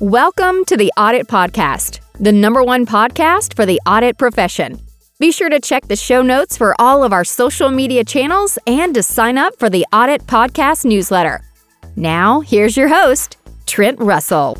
Welcome to the Audit Podcast, the number one podcast for the audit profession. Be sure to check the show notes for all of our social media channels and to sign up for the Audit Podcast newsletter. Now, here's your host, Trent Russell.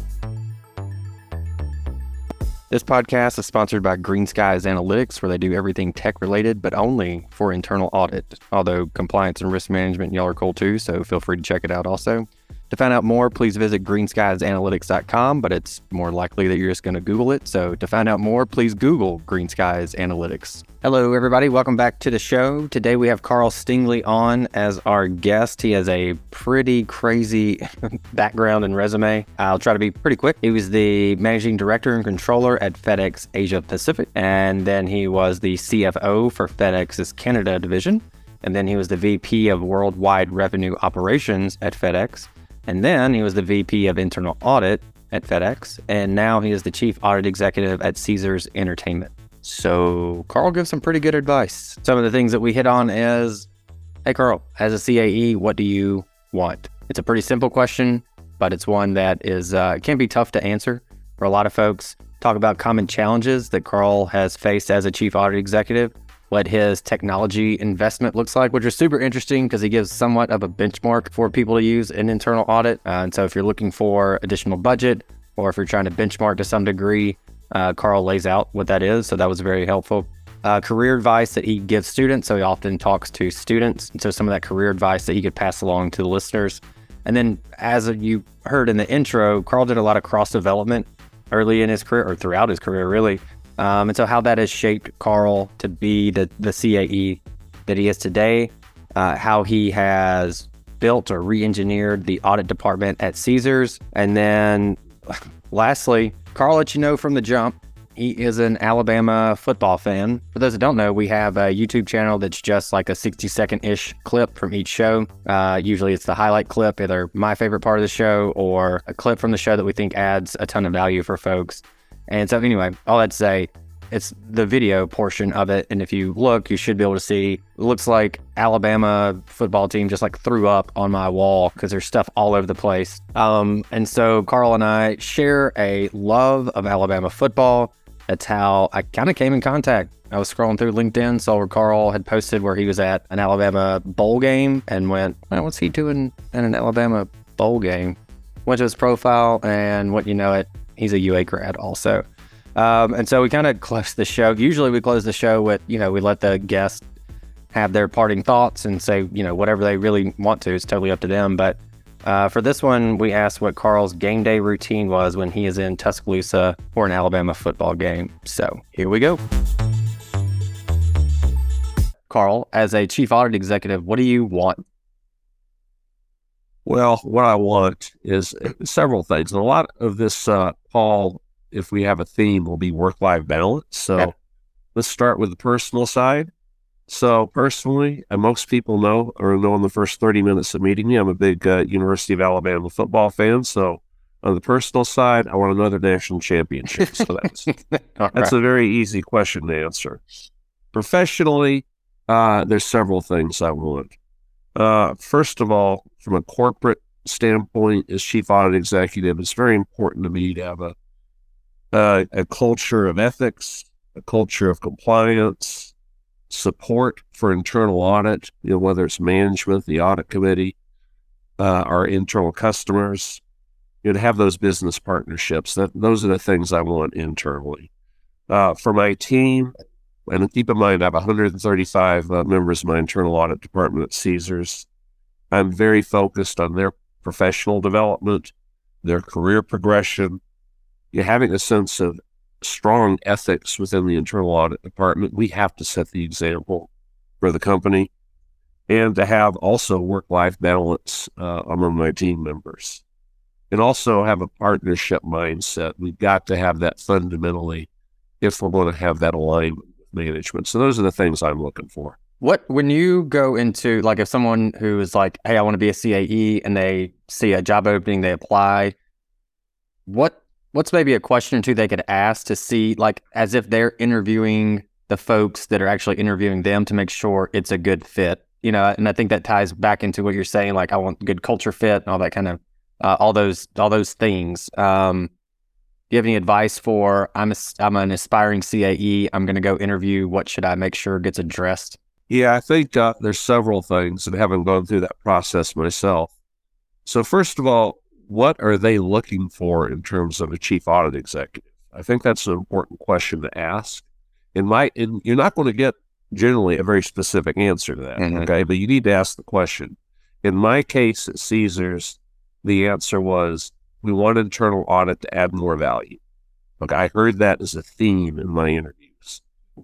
This podcast is sponsored by Green Skies Analytics, where they do everything tech related, but only for internal audit. Although compliance and risk management, y'all are cool too, so feel free to check it out also. To find out more, please visit greenskiesanalytics.com, but it's more likely that you're just going to Google it. So to find out more, please Google Green Skies Analytics. Hello, everybody. Welcome back to the show. Today we have Karl Stingily on as our guest. He has a pretty crazy background and resume. I'll try to be pretty quick. He was the managing director and controller at FedEx Asia Pacific, and then he was the CFO for FedEx's Canada division. And then he was the VP of Worldwide Revenue Operations at FedEx. And then he was the VP of Internal Audit at FedEx. And now he is the Chief Audit Executive at Caesars Entertainment. So Karl gives some pretty good advice. Some of the things that we hit on is Hey, Karl, as a CAE, what do you want? It's a pretty simple question, but it's one that is uh, can be tough to answer for a lot of folks. Talk about common challenges that Karl has faced as a chief audit executive what his technology investment looks like, which is super interesting because he gives somewhat of a benchmark for people to use in internal audit. Uh, and so, if you're looking for additional budget or if you're trying to benchmark to some degree, uh, Karl lays out what that is. So, that was very helpful. Uh, career advice that he gives students. So, he often talks to students. And so, some of that career advice that he could pass along to the listeners. And then, as you heard in the intro, Karl did a lot of cross development early in his career or throughout his career, really. Um, and so how that has shaped Karl to be the, the CAE that he is today, uh, how he has built or re-engineered the audit department at Caesars. And then lastly, Karl let you know from the jump, he is an Alabama football fan. For those that don't know, we have a YouTube channel that's just like a 60 second ish clip from each show. Uh, usually it's the highlight clip, either my favorite part of the show or a clip from the show that we think adds a ton of value for folks. And so, anyway, all that to say, it's the video portion of it. And if you look, you should be able to see it looks like Alabama football team just like threw up on my wall because there's stuff all over the place. Um, and so Karl and I share a love of Alabama football. That's how I kind of came in contact. I was scrolling through LinkedIn, saw where Karl had posted where he was at an Alabama bowl game and went, well, what's he doing in an Alabama bowl game? Went to his profile and what you know it, he's a UA grad also. Um, and so we kind of close the show. Usually we close the show with, you know, we let the guests have their parting thoughts and say, you know, whatever they really want to. It's totally up to them. But uh, for this one, we asked what Karl's game day routine was when he is in Tuscaloosa for an Alabama football game. So here we go. Karl, as a chief audit executive, what do you want? Well, what I want is several things. And a lot of this, uh, Paul, if we have a theme, will be work life balance. So yeah. let's start with the personal side. So personally, and most people know or know in the first 30 minutes of meeting me, I'm a big uh, University of Alabama football fan. So on the personal side, I want another national championship. So that's that's right. a very easy question to answer. Professionally, uh, there's several things I want. Uh, first of all, from a corporate standpoint, as chief audit executive, it's very important to me to have a a culture of ethics, a culture of compliance, support for internal audit, you know, whether it's management, the audit committee, uh, our internal customers, you know, to have those business partnerships. That those are the things I want internally. Uh, for my team, and keep in mind, I have 135 uh, members of my internal audit department at Caesars. I'm very focused on their professional development, their career progression, you're having a sense of strong ethics within the internal audit department. We have to set the example for the company and to have also work life balance uh, among my team members and also have a partnership mindset. We've got to have that fundamentally if we're going to have that alignment with management. So those are the things I'm looking for. What when you go into like if someone who is like, hey, I want to be a CAE and they see a job opening, they apply. What what's maybe a question or two they could ask to see, like, as if they're interviewing the folks that are actually interviewing them to make sure it's a good fit? You know, and I think that ties back into what you're saying, like, I want good culture fit and all that kind of, uh, all those, all those things. Um, Do you have any advice for I'm a, I'm an aspiring CAE. I'm going to go interview. What should I make sure gets addressed? Yeah, I think uh, there's several things, and having gone through that process myself. So first of all, what are they looking for in terms of a chief audit executive? I think that's an important question to ask. In my, in, you're not going to get generally a very specific answer to that, mm-hmm. okay? But you need to ask the question. In my case at Caesars, the answer was we want internal audit to add more value. Okay, I heard that as a theme in my interviews,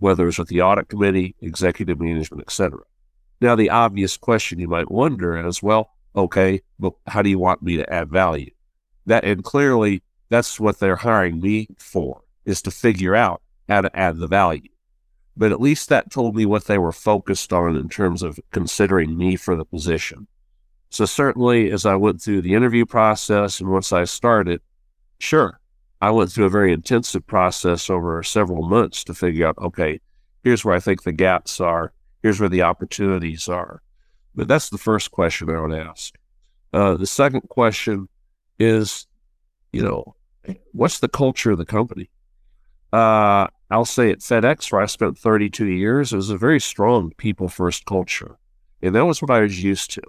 whether it's with the audit committee, executive management, etc. Now, the obvious question you might wonder is, well, okay, but how do you want me to add value? That and clearly that's what they're hiring me for is to figure out how to add the value. But at least that told me what they were focused on in terms of considering me for the position. So certainly as I went through the interview process and once I started, sure, I went through a very intensive process over several months to figure out, okay, here's where I think the gaps are. Here's where the opportunities are. But that's the first question I would ask. Uh, the second question is, you know, what's the culture of the company? Uh, I'll say at FedEx, where I spent 32 years, it was a very strong people first culture. And that was what I was used to.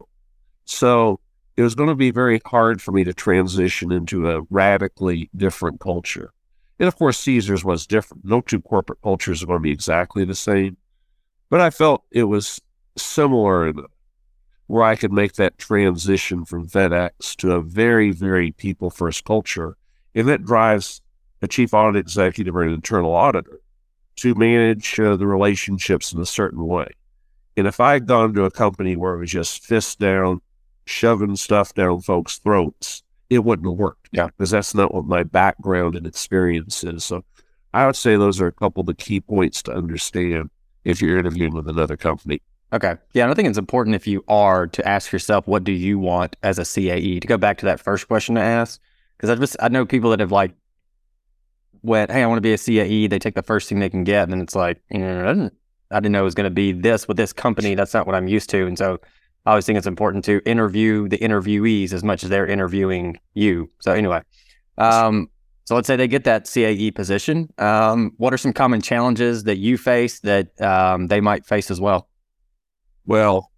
So it was going to be very hard for me to transition into a radically different culture. And of course, Caesars was different. No two corporate cultures are going to be exactly the same. But I felt it was similar where I could make that transition from FedEx to a very, very people first culture. And that drives a chief audit executive or an internal auditor to manage uh, the relationships in a certain way. And if I had gone to a company where it was just fist down, shoving stuff down folks' throats, it wouldn't have worked. Yeah. Because that's not what my background and experience is. So I would say those are a couple of the key points to understand if you're interviewing with another company. Okay. Yeah. And I think it's important if you are to ask yourself, what do you want as a CAE? To go back to that first question to ask, because I just, I know people that have like went, hey, I want to be a CAE. They take the first thing they can get. And then it's like, you know, I didn't, I didn't know it was going to be this with this company. That's not what I'm used to. And so I always think it's important to interview the interviewees as much as they're interviewing you. So anyway, um, so let's say they get that CAE position. Um, what are some common challenges that you face that um, they might face as well? Well,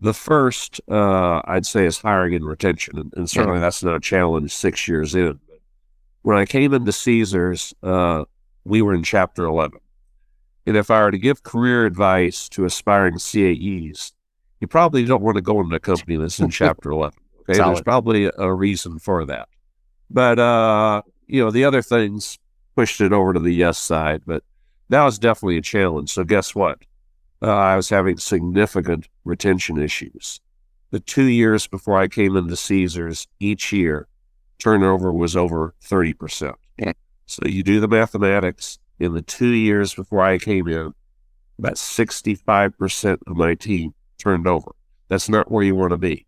the first uh, I'd say is hiring and retention, and, and certainly yeah. that's not a challenge six years in. When I came into Caesars, uh, we were in Chapter 11. And if I were to give career advice to aspiring CAEs, you probably don't want to go into a company that's in Chapter 11. Okay, Solid. there's probably a reason for that. But uh, you know, the other things pushed it over to the yes side, but that was definitely a challenge. So guess what? Uh, I was having significant retention issues. The two years before I came into Caesars, each year, turnover was over 30%. So you do the mathematics. In the two years before I came in, about 65% of my team turned over. That's not where you want to be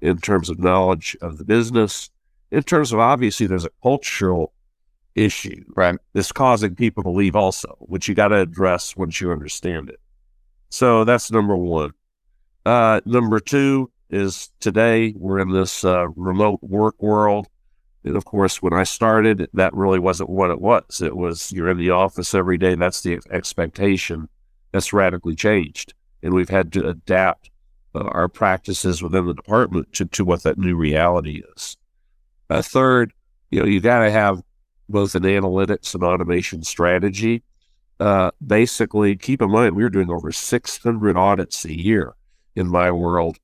in terms of knowledge of the business. In terms of obviously, there's a cultural issue, right? That's causing people to leave also, which you got to address once you understand it. So that's number one. Uh, number two is today we're in this uh, remote work world. And of course, when I started, that really wasn't what it was. It was you're in the office every day. That's the expectation. That's radically changed and we've had to adapt uh, our practices within the department to, to what that new reality is. Uh, third, you know, you got to have both an analytics and automation strategy. Uh, basically, keep in mind, we were doing over 600 audits a year in my world,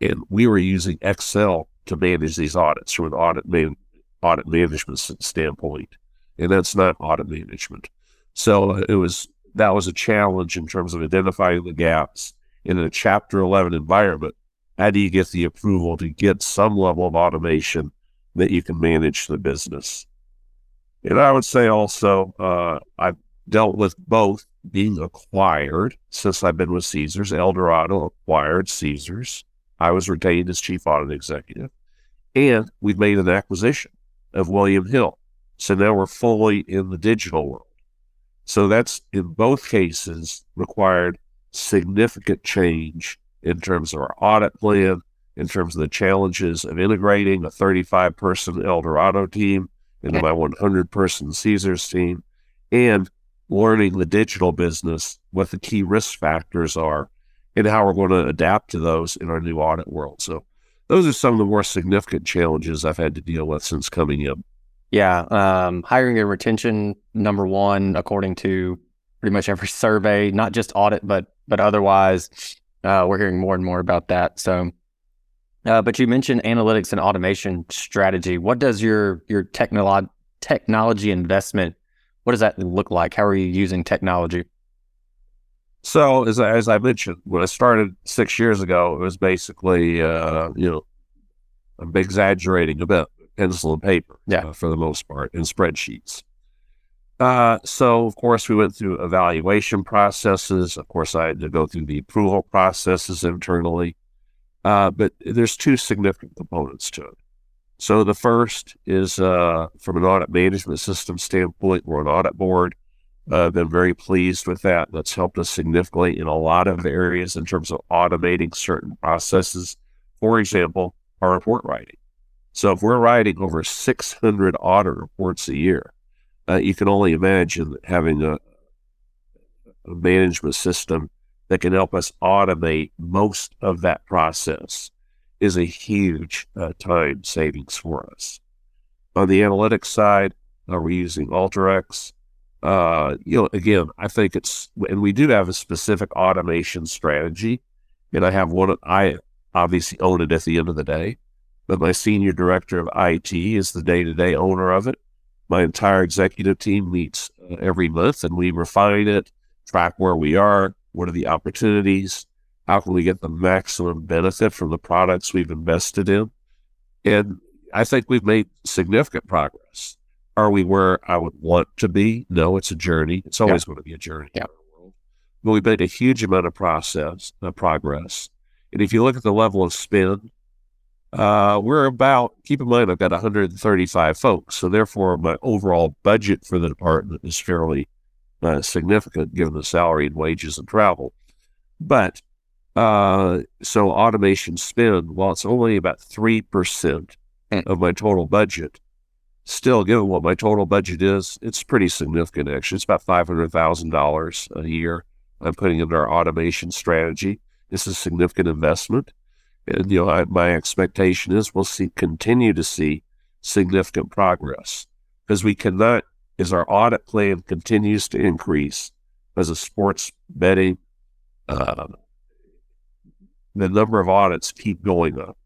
and we were using Excel to manage these audits from an audit, man- audit management standpoint. And that's not audit management. So uh, it was that was a challenge in terms of identifying the gaps in a Chapter 11 environment. How do you get the approval to get some level of automation that you can manage the business? And I would say also, uh, I've dealt with both being acquired since I've been with Caesars. Eldorado acquired Caesars. I was retained as chief audit executive. And we've made an acquisition of William Hill. So now we're fully in the digital world. So that's in both cases required significant change in terms of our audit plan, in terms of the challenges of integrating a 35 person Eldorado team into my 100 person Caesars team and learning the digital business, what the key risk factors are, and how we're going to adapt to those in our new audit world. So, those are some of the more significant challenges I've had to deal with since coming in. Yeah, um, hiring and retention number one, according to pretty much every survey, not just audit, but but otherwise, uh, we're hearing more and more about that. So, uh, but you mentioned analytics and automation strategy. What does your your technolo- technology investment? What does that look like? How are you using technology? So, as I, as I mentioned, when I started six years ago, it was basically, uh, you know, I'm exaggerating a bit, pencil and paper, yeah, uh, for the most part, and spreadsheets. Uh, so, of course, we went through evaluation processes. Of course, I had to go through the approval processes internally. Uh, but there's two significant components to it. So, the first is uh, from an audit management system standpoint, we're an AuditBoard. I've uh, been very pleased with that. That's helped us significantly in a lot of areas in terms of automating certain processes. For example, our report writing. So, if we're writing over 600 audit reports a year, uh, you can only imagine having a, a management system that can help us automate most of that process is a huge uh, time savings for us. On the analytics side, uh, we're using Alteryx. Uh, you know, again, I think it's, and we do have a specific automation strategy, and I have one. I obviously own it at the end of the day, but my senior director of IT is the day-to-day owner of it my entire executive team meets uh, every month and we refine it, track where we are, what are the opportunities, how can we get the maximum benefit from the products we've invested in. And I think we've made significant progress. Are we where I would want to be? No, it's a journey. It's always yeah. going to be a journey. Yeah. But we've made a huge amount of process, uh, progress. And if you look at the level of spend uh, we're about, keep in mind, I've got 135 folks. So therefore, my overall budget for the department is fairly uh, significant given the salary and wages and travel. But uh, so automation spend, while it's only about 3% hmm. of my total budget, still, given what my total budget is, it's pretty significant, actually. It's about $500,000 a year I'm putting into our automation strategy. It's a significant investment. And, you know, I, my expectation is we'll see continue to see significant progress because we cannot, as our audit plan continues to increase, as a sports betting, uh, the number of audits keep going up,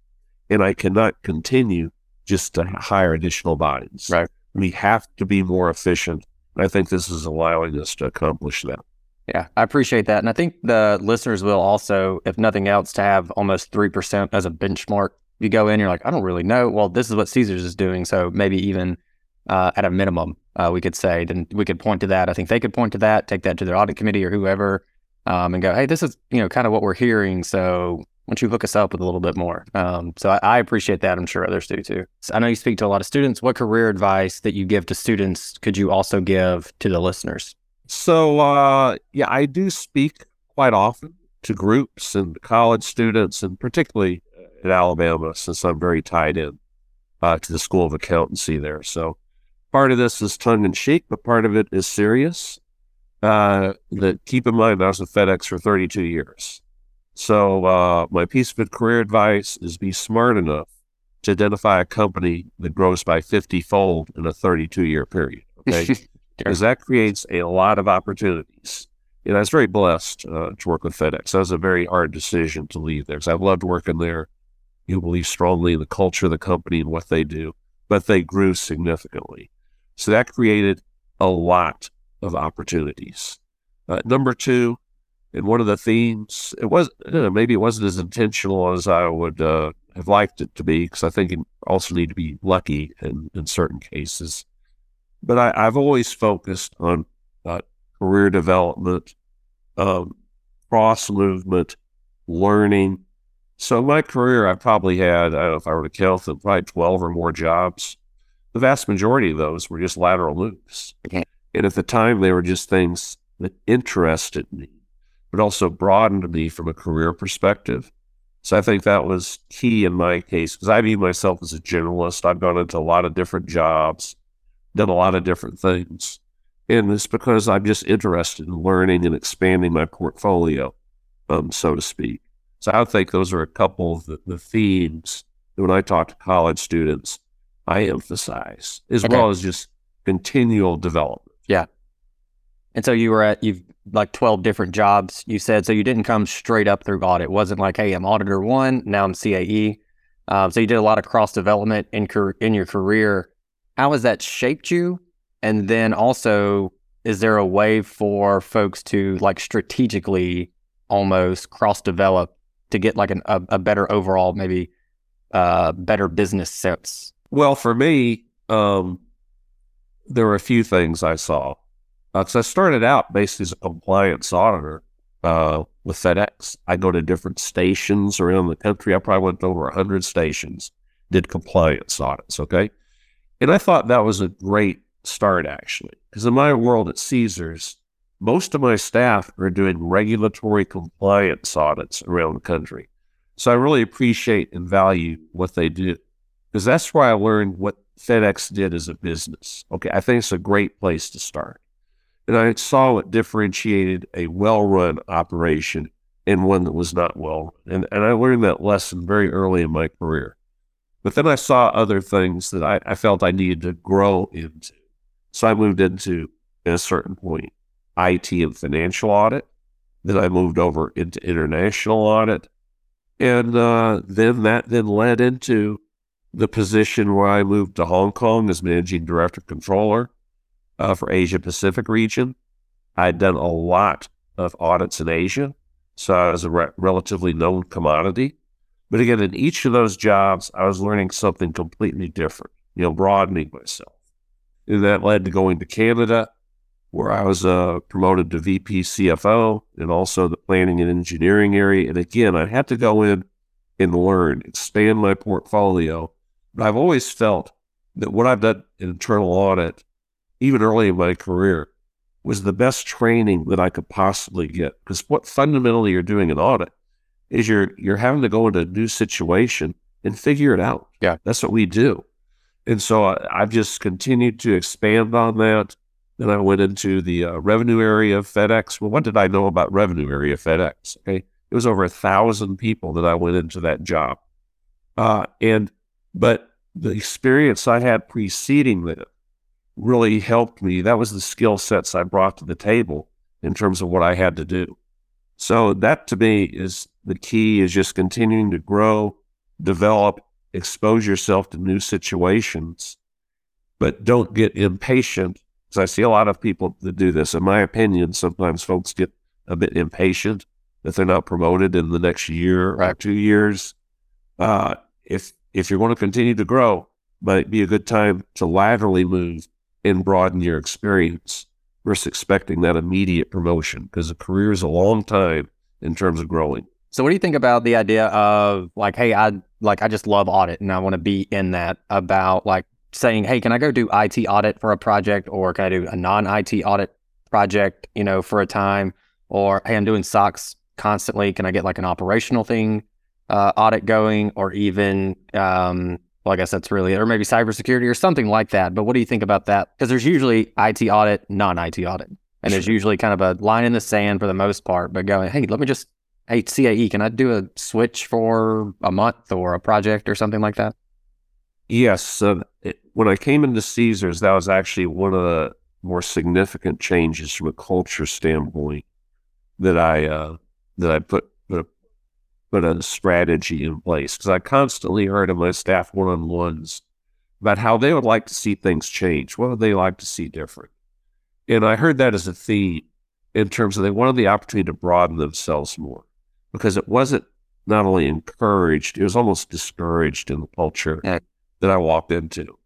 and I cannot continue just to hire additional bodies. Right. We have to be more efficient. I think this is allowing us to accomplish that. Yeah, I appreciate that. And I think the listeners will also, if nothing else, to have almost 3% as a benchmark. You go in, you're like, I don't really know. Well, this is what Caesars is doing. So maybe even uh, at a minimum, uh, we could say, then we could point to that. I think they could point to that, take that to their audit committee or whoever, um, and go, hey, this is, you know, kind of what we're hearing. So why don't you hook us up with a little bit more? Um, so I, I, appreciate that. I'm sure others do too. So I know you speak to a lot of students. What career advice that you give to students could you also give to the listeners? So, uh, yeah, I do speak quite often to groups and college students, and particularly at Alabama, since I'm very tied in uh, to the School of Accountancy there. So, part of this is tongue in cheek, but part of it is serious. Uh, that keep in mind, I was with FedEx for 32 years. So, uh, my piece of career advice is be smart enough to identify a company that grows by 50 fold in a 32 year period. Okay because that creates a lot of opportunities. And I was very blessed uh, to work with FedEx. That was a very hard decision to leave there because I've loved working there. You believe strongly in the culture of the company and what they do, but they grew significantly. So that created a lot of opportunities. Uh, number two, and one of the themes, it was know, maybe it wasn't as intentional as I would uh, have liked it to be, because I think you also need to be lucky in, in certain cases. But I, have always focused on uh, career development, um, cross movement, learning. So my career, I probably had, I don't know if I were to count them, probably 12 or more jobs. The vast majority of those were just lateral moves. Okay. And at the time, they were just things that interested me, but also broadened me from a career perspective. So I think that was key in my case because I view myself as a generalist. I've gone into a lot of different jobs. Done a lot of different things. And it's because I'm just interested in learning and expanding my portfolio, um, so to speak. So I think those are a couple of the, the themes that when I talk to college students, I emphasize, as well as just continual development. Yeah. And so you were at you've like twelve different jobs. You said so you didn't come straight up through audit. It wasn't like hey I'm auditor one now I'm CAE. Um, so you did a lot of cross development in in your career. How has that shaped you? And then also, is there a way for folks to like strategically almost cross develop to get like an, a, a better overall maybe uh, better business sense? Well, for me, um, there were a few things I saw. Because I started out basically as a compliance auditor uh, with FedEx. I go to different stations around the country. I probably went to over 100 stations, did compliance audits, okay? And I thought that was a great start, actually. Because in my world at Caesars, most of my staff are doing regulatory compliance audits around the country. So I really appreciate and value what they do because that's where I learned what FedEx did as a business. Okay, I think it's a great place to start. And I saw what differentiated a well run operation and one that was not well. And, and I learned that lesson very early in my career. But then I saw other things that I, I felt I needed to grow into. So I moved into, at a certain point, IT and financial audit. Then I moved over into international audit. And uh, then that then led into the position where I moved to Hong Kong as managing director controller uh, for Asia Pacific region. I'd done a lot of audits in Asia, so I was a re- relatively known commodity. But again, in each of those jobs, I was learning something completely different, you know, broadening myself. And that led to going to Canada, where I was uh, promoted to VP CFO and also the planning and engineering area. And again, I had to go in and learn, expand my portfolio. But I've always felt that what I've done in internal audit, even early in my career, was the best training that I could possibly get. Because what fundamentally you're doing in audit is you're you're having to go into a new situation and figure it out. Yeah. that's what we do. And so I, I've just continued to expand on that. Then I went into the uh, revenue area of FedEx. Well, what did I know about revenue area of FedEx? Okay, it was over a thousand people that I went into that job, uh, and but the experience I had preceding that really helped me. That was the skill sets I brought to the table in terms of what I had to do. So that to me is the key is just continuing to grow, develop, expose yourself to new situations, but don't get impatient. Because I see a lot of people that do this. In my opinion, sometimes folks get a bit impatient that they're not promoted in the next year or two years. Uh, if if you're going to continue to grow, might be a good time to laterally move and broaden your experience versus expecting that immediate promotion because a career is a long time in terms of growing. So what do you think about the idea of like, hey, I like I just love audit and I want to be in that about like saying, hey, can I go do IT audit for a project or can I do a non-IT audit project, you know, for a time? Or hey, I'm doing SOX constantly. Can I get like an operational thing uh, audit going or even um well, I guess that's really or maybe cybersecurity or something like that. But what do you think about that? Because there's usually IT audit, non-IT audit. And there's usually kind of a line in the sand for the most part, but going, hey, let me just hey CAE, can I do a switch for a month or a project or something like that? Yes. So it, when I came into Caesars, that was actually one of the more significant changes from a culture standpoint that I uh, that I put put a, put a strategy in place because I constantly heard in my staff one on ones about how they would like to see things change. What would they like to see different? And I heard that as a theme in terms of they wanted the opportunity to broaden themselves more because it wasn't not only encouraged, it was almost discouraged in the culture Yeah. that I walked into.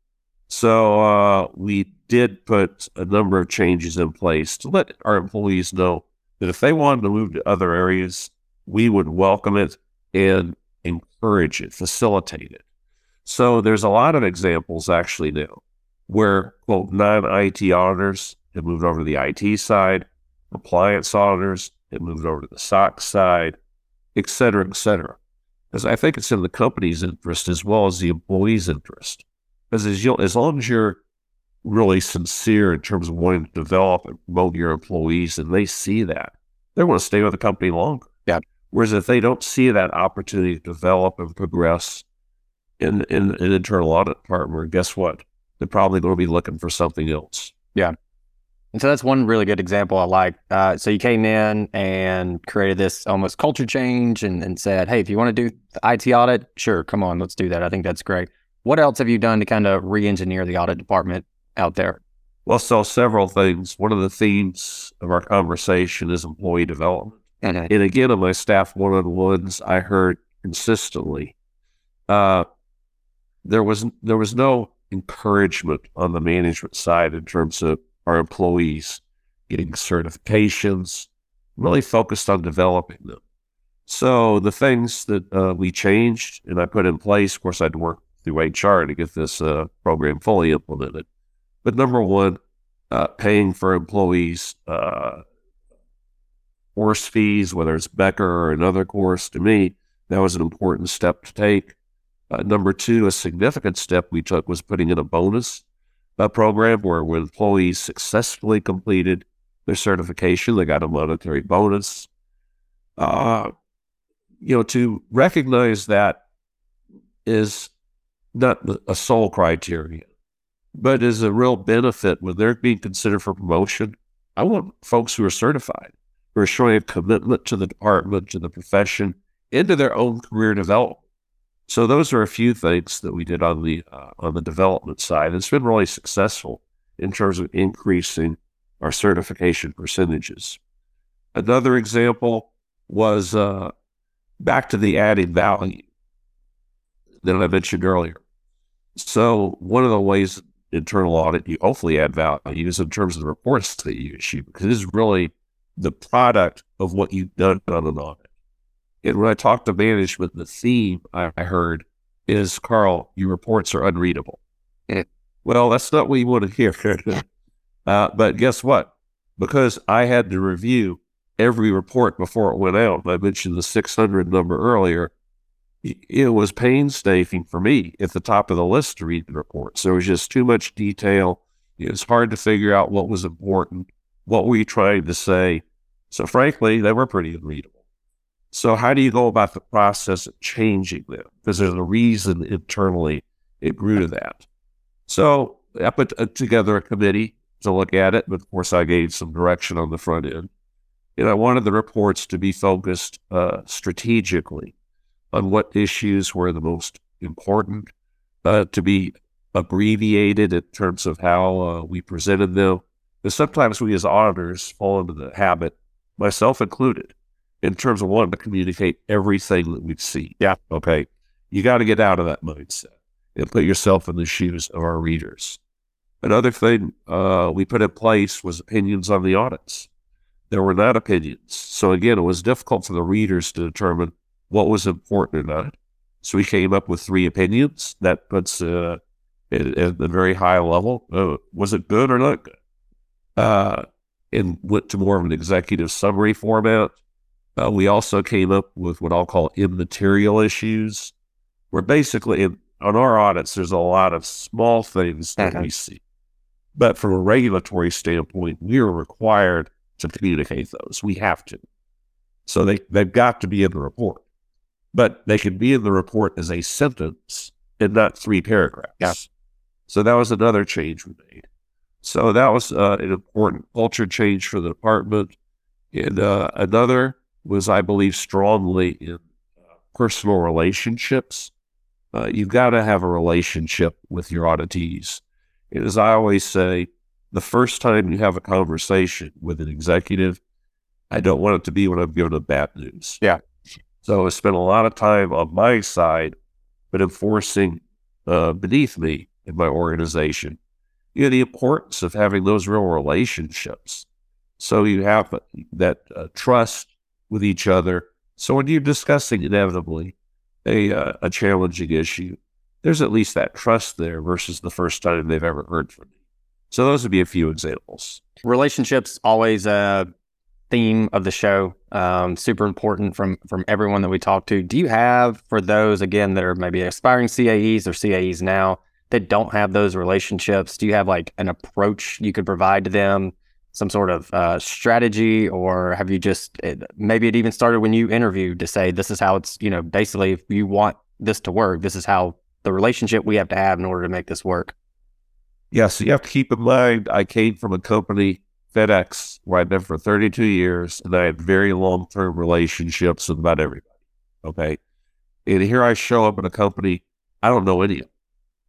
So uh, we did put a number of changes in place to let our employees know that if they wanted to move to other areas, we would welcome it and encourage it, facilitate it. So there's a lot of examples actually now where quote non-IT auditors have moved over to the IT side, compliance auditors have moved over to the SOX side, et cetera, et cetera. Because I think it's in the company's interest as well as the employee's interest. Because as, you, as long as you're really sincere in terms of wanting to develop and promote your employees, and they see that, they want to stay with the company longer. Yeah. Whereas if they don't see that opportunity to develop and progress in in an internal audit department, guess what? They're probably going to be looking for something else. And so that's one really good example I like. Uh, so you came in and created this almost culture change and, and said, hey, if you want to do the IT audit, sure, come on, let's do that. I think that's great. What else have you done to kind of re engineer the audit department out there? Well, so several things. One of the themes of our conversation is employee development. Mhm. And again, on my staff one on ones, I heard consistently uh, there was there was no encouragement on the management side in terms of our employees getting certifications, really focused on developing them. So the things that uh, we changed and I put in place, of course, I had to work through HR to get this uh, program fully implemented. But number one, uh, paying for employees uh, course fees, whether it's Becker or another course, to me, that was an important step to take. Uh, number two, a significant step we took was putting in a bonus uh, program where when employees successfully completed their certification, they got a monetary bonus. Uh, you know, to recognize that is not a sole criteria, but is a real benefit when they're being considered for promotion. I want folks who are certified, who are showing a commitment to the department, to the profession, into their own career development. So those are a few things that we did on the uh, on the development side. It's been really successful in terms of increasing our certification percentages. Another example was uh, back to the added value that I mentioned earlier. So one of the ways internal audit you hopefully add value is in terms of the reports that you issue because it is really the product of what you've done on an audit. And when I talked to management, the theme I I heard is, Karl, your reports are unreadable. Well, that's not what you want to hear. uh, but guess what? Because I had to review every report before it went out, I mentioned the 600 number earlier, it was painstaking for me at the top of the list to read the reports. There was just too much detail. It was hard to figure out what was important, what were you trying to say. So, frankly, they were pretty unreadable. So, how do you go about the process of changing them? Because there's a reason internally it grew to that. So, I put uh, together a committee to look at it, but of course, I gave some direction on the front end. And I wanted the reports to be focused uh, strategically on what issues were the most important, uh, to be abbreviated in terms of how uh, we presented them. Because sometimes we as auditors fall into the habit, myself included, in terms of wanting to communicate everything that we see. Yeah. Okay. You got to get out of that mindset and put yourself in the shoes of our readers. Another thing uh, we put in place was opinions on the audits. There were not opinions. So again, it was difficult for the readers to determine what was important or not. So we came up with three opinions. That puts uh, at, at a very high level. Uh, was it good or not good? Uh, and went to more of an executive summary format. Uh, we also came up with what I'll call immaterial issues, where basically in, on our audits, there's a lot of small things that we see. But from a regulatory standpoint, we are required to communicate those. We have to. So they, they've got to be in the report. But they can be in the report as a sentence and not three paragraphs. Yeah. So that was another change we made. So that was uh, an important culture change for the department. And uh, another was, I believe, strongly in uh, personal relationships. Uh, you've got to have a relationship with your auditees. And as I always say, the first time you have a conversation with an executive, I don't want it to be when I'm giving them bad news. Yeah. So I spent a lot of time on my side, but enforcing uh, beneath me in my organization, you know, the importance of having those real relationships. So you have that uh, trust with each other. So when you're discussing inevitably a, uh, a challenging issue, there's at least that trust there versus the first time they've ever heard from me. So those would be a few examples. relationships always a theme of the show um, super important from from everyone that we talk to do you have for those again that are maybe aspiring caes or caes now that don't have those relationships? Do you have like an approach you could provide to them? Some sort of uh, strategy, or have you just it, maybe it even started when you interviewed to say this is how it's you know basically if you want this to work, this is how the relationship we have to have in order to make this work. Yes, you have to keep in mind I came from a company FedEx, where I've been for 32 years, and I had very long term relationships with about everybody. Okay. And here I show up in a company, I don't know any of them.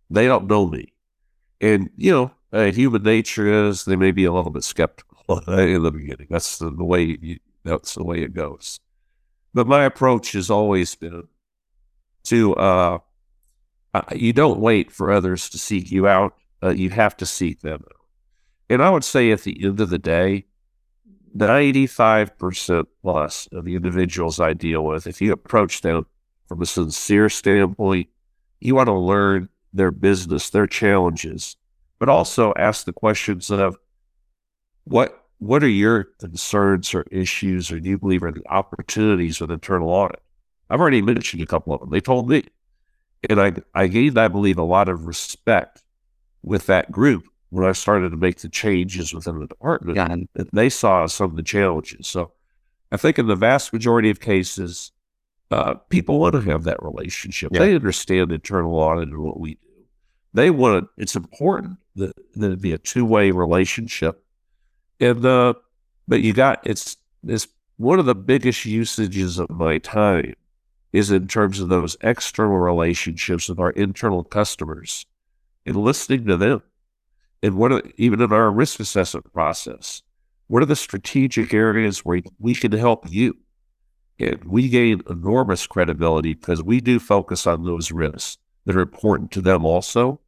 They don't know me. And, you know, uh, human nature is they may be a little bit skeptical in the beginning. That's the, the way you, that's the way it goes. But my approach has always been to uh, you don't wait for others to seek you out. Uh, you have to seek them. And I would say at the end of the day, 95% plus of the individuals I deal with, if you approach them from a sincere standpoint, you want to learn their business, their challenges, but also ask the questions of what what are your concerns or issues or do you believe are the opportunities with internal audit? I've already mentioned a couple of them. They told me. And I, I gained, I believe, a lot of respect with that group when I started to make the changes within the department, yeah. they saw some of the challenges. So I think in the vast majority of cases, uh, people want to have that relationship. Yeah. They understand internal audit and what we do. They want to, it's important that, that it be a two way relationship. And, uh, but you got, it's, it's one of the biggest usages of my time is in terms of those external relationships with our internal customers and listening to them and what are, even in our risk assessment process, what are the strategic areas where we can help you? And we gain enormous credibility because we do focus on those risks that are important to them also.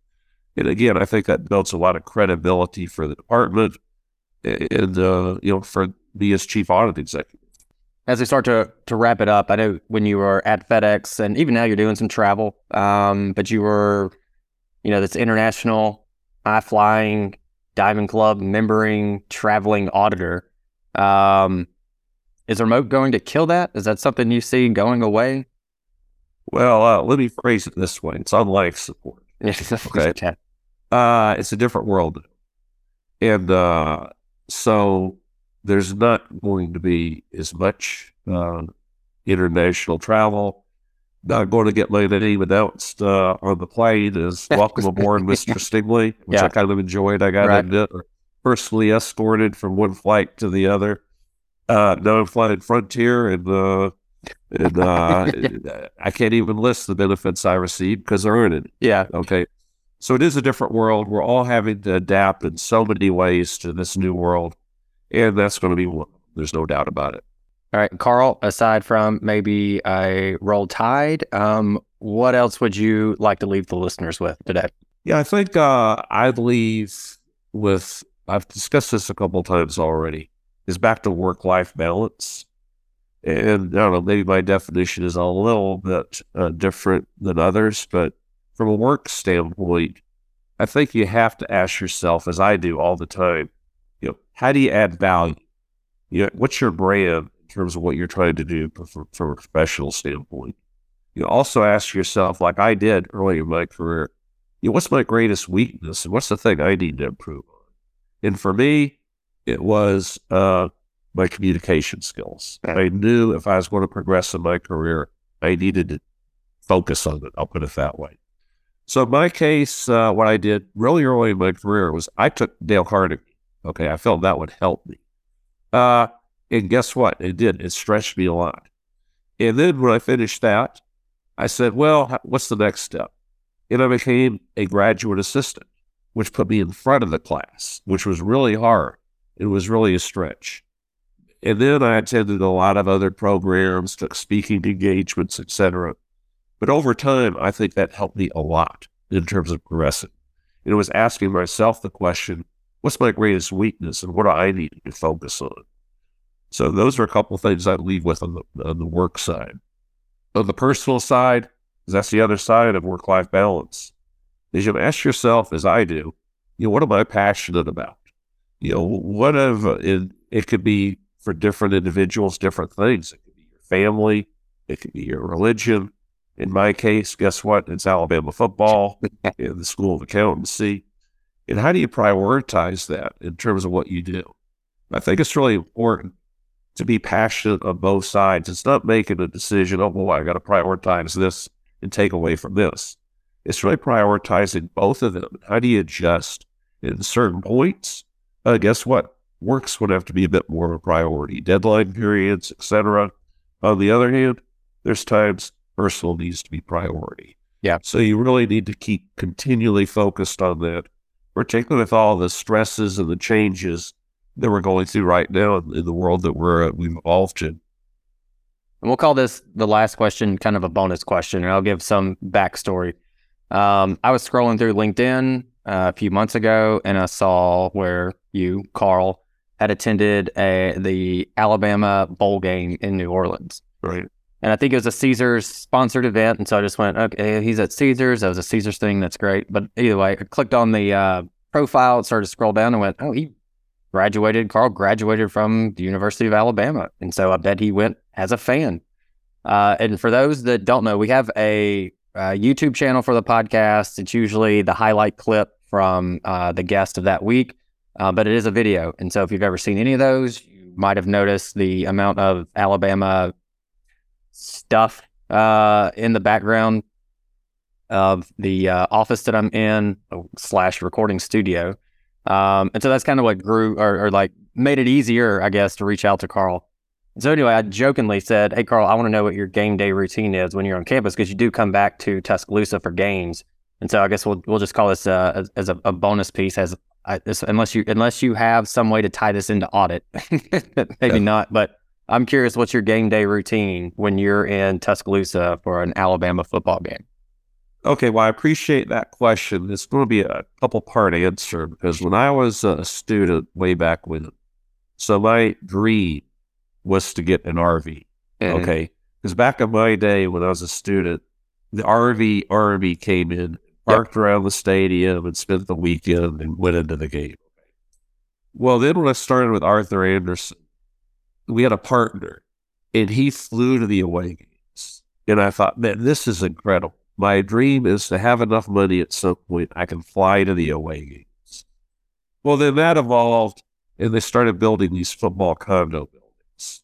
And again, I think that builds a lot of credibility for the department and, uh, you know, for me as chief audit executive. As we start to, to wrap it up, I know when you were at FedEx and even now you're doing some travel, um, but you were, you know, this international high flying Diamond Club membering traveling auditor. Um, is remote going to kill that? Is that something you see going away? Well, uh, let me phrase it this way: it's on life support. okay, uh, it's a different world, and uh, so there's not going to be as much uh, international travel not going to get my name announced uh, on the plane as welcome aboard, Mr. Stingily, which yeah. I kind of enjoyed. I got right. personally escorted from one flight to the other. Uh, now I'm flying Frontier, and uh, and uh, I can't even list the benefits I received because they're earning. Yeah. Okay. So it is a different world. We're all having to adapt in so many ways to this new world, and that's going to be one. There's no doubt about it. All right, Karl, aside from maybe a roll tide, um, what else would you like to leave the listeners with today? Yeah, I think uh, I'd leave with, I've discussed this a couple times already, is back to work life balance. And I don't know, maybe my definition is a little bit uh, different than others, but from a work standpoint, I think you have to ask yourself, as I do all the time, you know, how do you add value? You know, what's your brand? In terms of what you're trying to do from, from a professional standpoint. You also ask yourself, like I did early in my career, you know, what's my greatest weakness and what's the thing I need to improve on? And for me, it was uh, my communication skills. I knew if I was going to progress in my career, I needed to focus on it. I'll put it that way. So my case, uh, what I did really early in my career was I took Dale Carnegie. Okay, I felt that would help me. Uh, and guess what? It did. It stretched me a lot. And then when I finished that, I said, well, what's the next step? And I became a graduate assistant, which put me in front of the class, which was really hard. It was really a stretch. And then I attended a lot of other programs, took speaking engagements, etc. But over time, I think that helped me a lot in terms of progressing. And it was asking myself the question, what's my greatest weakness and what do I need to focus on? So those are a couple of things I'd leave with on the, on the work side. On the personal side, that's the other side of work life balance. Is you ask yourself, as I do, you know, what am I passionate about? You know, what of uh, it, it could be for different individuals, different things. It could be your family, it could be your religion, In my case, guess what? It's Alabama football in the School of Accountancy. And how do you prioritize that in terms of what you do? I think it's really important to be passionate on both sides. It's not making a decision, oh, well, I got to prioritize this and take away from this. It's really prioritizing both of them. How do you adjust in certain points? Uh, guess what? Works would have to be a bit more of a priority. Deadline periods, etc. On the other hand, there's times personal needs to be priority. Yeah. So you really need to keep continually focused on that, particularly with all the stresses and the changes that we're going through right now in, in the world that we're uh, we've evolved in. And we'll call this the last question, kind of a bonus question, and I'll give some backstory. Um, I was scrolling through LinkedIn uh, a few months ago, and I saw where you, Karl, had attended a, the Alabama bowl game in New Orleans. Right. And I think it was a Caesars sponsored event. And so I just went, okay, he's at Caesars. That was a Caesars thing. That's great. But either way, I clicked on the uh, profile, started to scroll down and went, oh, he graduated. Karl graduated from the University of Alabama. And so I bet he went as a fan. Uh, and for those that don't know, we have a, a, YouTube channel for the podcast. It's usually the highlight clip from uh, the guest of that week, uh, but it is a video. And so if you've ever seen any of those, you might have noticed the amount of Alabama stuff uh, in the background of the uh, office that I'm in slash recording studio. Um, and so that's kind of what grew or, or, like made it easier, I guess, to reach out to Karl. So anyway, I jokingly said, "Hey, Karl, I want to know what your game day routine is when you're on campus because you do come back to Tuscaloosa for games." And so I guess we'll we'll just call this uh, as, as a, a, bonus piece, as I, this, unless you unless you have some way to tie this into audit, maybe yeah. not. But I'm curious, what's your game day routine when you're in Tuscaloosa for an Alabama football game? Okay, well, I appreciate that question. It's going to be a couple part answer because when I was a student way back when, so my dream was to get an RV. Mm-hmm. Okay, because back in my day when I was a student, the RV RV came in, parked yep. around the stadium, and spent the weekend and went into the game. Well, then when I started with Arthur Andersen, we had a partner, and he flew to the away games, and I thought, man, this is incredible my dream is to have enough money at some point I can fly to the away games. Well, then that evolved, and they started building these football condo buildings.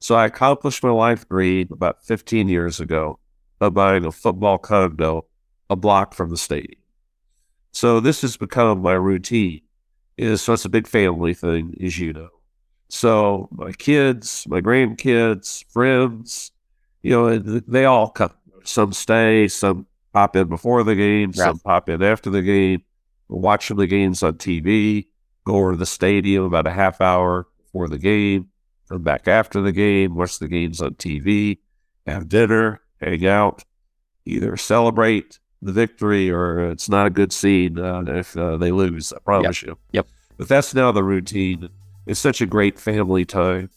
So I accomplished my life dream about 15 years ago of buying a football condo a block from the stadium. So this has become my routine. So it's a big family thing, as you know. So my kids, my grandkids, friends, you know, they all come some stay, some pop in before the game, right. some pop in after the game, watch the games on TV, go over to the stadium about a half hour before the game, come back after the game, watch the games on TV, have dinner, hang out, either celebrate the victory or it's not a good scene uh, if uh, they lose. I promise yep. you. Yep. But that's now the routine. It's such a great family time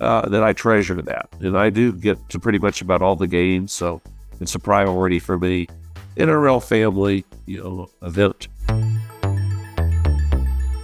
uh, that I treasure that, and I do get to pretty much about all the games. So it's a priority for me in a real family, you know, event.